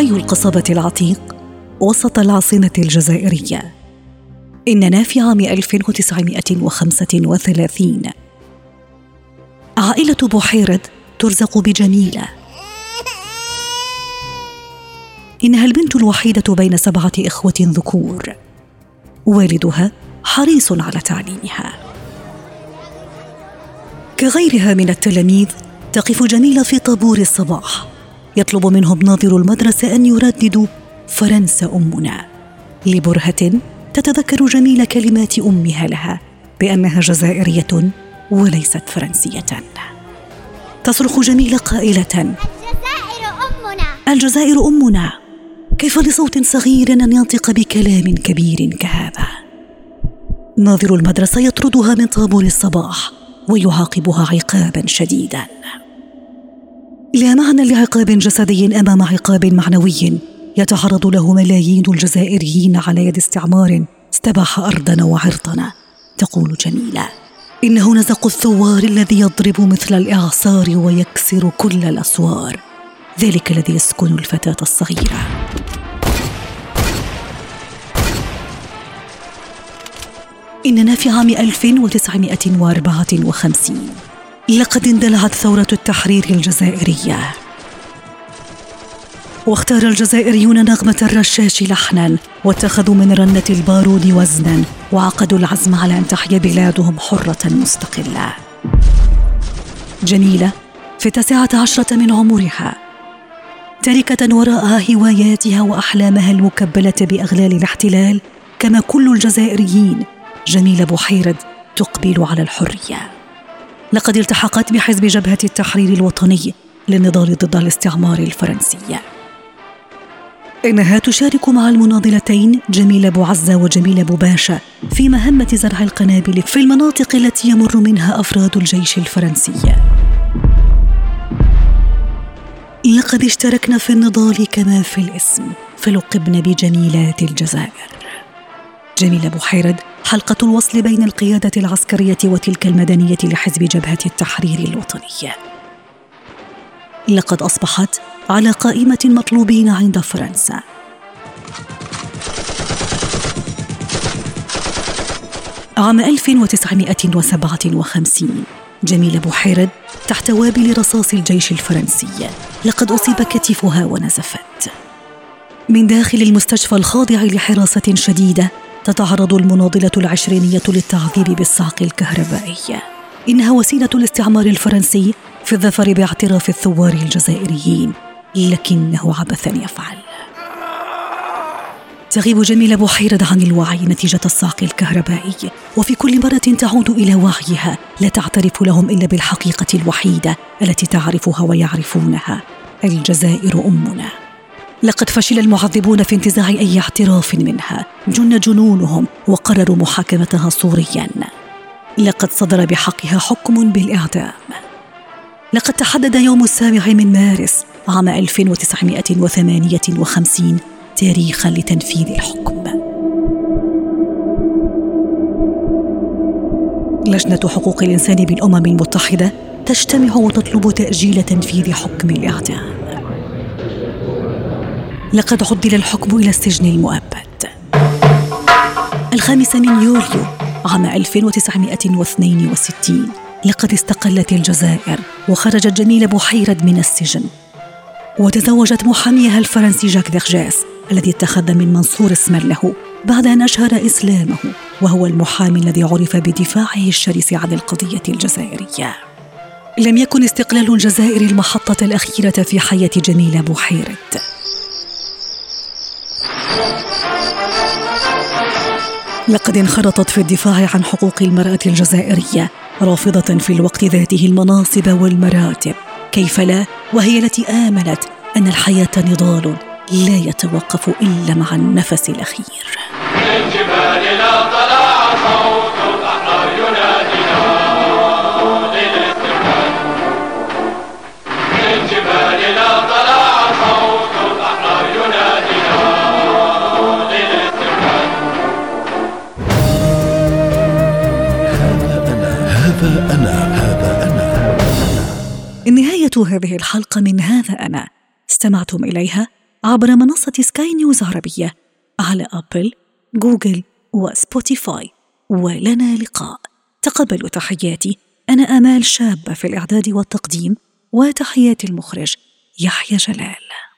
حي القصبة العتيق وسط العاصمة الجزائرية. إننا في عام 1935 عائلة بحيرد ترزق بجميلة. إنها البنت الوحيدة بين سبعة إخوة ذكور. والدها حريص على تعليمها. كغيرها من التلاميذ تقف جميلة في طابور الصباح. يطلب منهم ناظر المدرسة أن يرددوا فرنسا أمنا. لبرهة تتذكر جميلة كلمات أمها لها بأنها جزائرية وليست فرنسية. تصرخ جميلة قائلة الجزائر أمنا. الجزائر أمنا. كيف لصوت صغير أن ينطق بكلام كبير كهذا؟ ناظر المدرسة يطردها من طابور الصباح ويعاقبها عقابا شديدا. لا معنى لعقاب جسدي أمام عقاب معنوي. يتعرض له ملايين الجزائريين على يد استعمار استباح ارضنا وعرضنا تقول جميلة إنه نزق الثوار الذي يضرب مثل الإعصار ويكسر كل الأسوار. ذلك الذي يسكن الفتاة الصغيرة. إننا في عام 1954 لقد اندلعت ثورة التحرير الجزائرية. واختار الجزائريون نغمة الرشاش لحنا واتخذوا من رنة البارود وزنا وعقدوا العزم على أن تحيا بلادهم حرة مستقلة. جميلة في التاسعة عشرة من عمرها. تاركة وراءها هواياتها وأحلامها المكبلة بأغلال الاحتلال كما كل الجزائريين. جميلة بحيرد تقبل على الحرية. لقد التحقت بحزب جبهة التحرير الوطني للنضال ضد الاستعمار الفرنسي. إنها تشارك مع المناضلتين جميل بوعزة وجميل بوباشا في مهمة زرع القنابل في المناطق التي يمر منها أفراد الجيش الفرنسي. لقد اشتركن في النضال كما في الاسم فلقبن بجميلات الجزائر. جميلة بحيرد حلقة الوصل بين القيادة العسكرية وتلك المدنية لحزب جبهة التحرير الوطني. لقد أصبحت على قائمة المطلوبين عند فرنسا. عام 1957 جميلة بحيرد تحت وابل رصاص الجيش الفرنسي لقد أصيب كتفها ونزفت من داخل المستشفى الخاضع لحراسة شديدة تتعرض المناضلة العشرينية للتعذيب بالصعق الكهربائي. إنها وسيلة الاستعمار الفرنسي في الظفر باعتراف الثوار الجزائريين لكنه عبثا يفعل. تغيب جميلة بحيرة عن الوعي نتيجة الصعق الكهربائي وفي كل مرة تعود إلى وعيها لا تعترف لهم إلا بالحقيقة الوحيدة التي تعرفها ويعرفونها الجزائر أمنا. لقد فشل المعذبون في انتزاع أي اعتراف منها. جن جنونهم وقرروا محاكمتها صوريا. لقد صدر بحقها حكم بالإعدام. لقد تحدد يوم السابع من مارس عام 1958 تاريخا لتنفيذ الحكم. لجنة حقوق الإنسان بالأمم المتحدة تجتمع وتطلب تأجيل تنفيذ حكم الإعدام. لقد عدل الحكم إلى السجن المؤبد. الخامس من يوليو عام 1962 لقد استقلت الجزائر وخرجت جميلة بحيرد من السجن. وتزوجت محاميها الفرنسي جاك ديرجاس الذي اتخذ من منصور اسما له بعد أن أشهر إسلامه وهو المحامي الذي عرف بدفاعه الشرس عن القضية الجزائرية. لم يكن استقلال الجزائر المحطة الأخيرة في حياة جميلة بحيرد. لقد انخرطت في الدفاع عن حقوق المرأة الجزائرية رافضة في الوقت ذاته المناصب والمراتب. كيف لا؟ وهي التي آمنت أن الحياة نضال لا يتوقف إلا مع النفس الأخير. الجبال لا طلع صوت. أنا هذا أنا. نهاية هذه الحلقة من هذا أنا. استمعتم إليها عبر منصة سكاي نيوز عربية على أبل، جوجل وسبوتيفاي. ولنا لقاء. تقبلوا تحياتي. أنا آمال شابة في الإعداد والتقديم وتحيات المخرج يحيى جلال.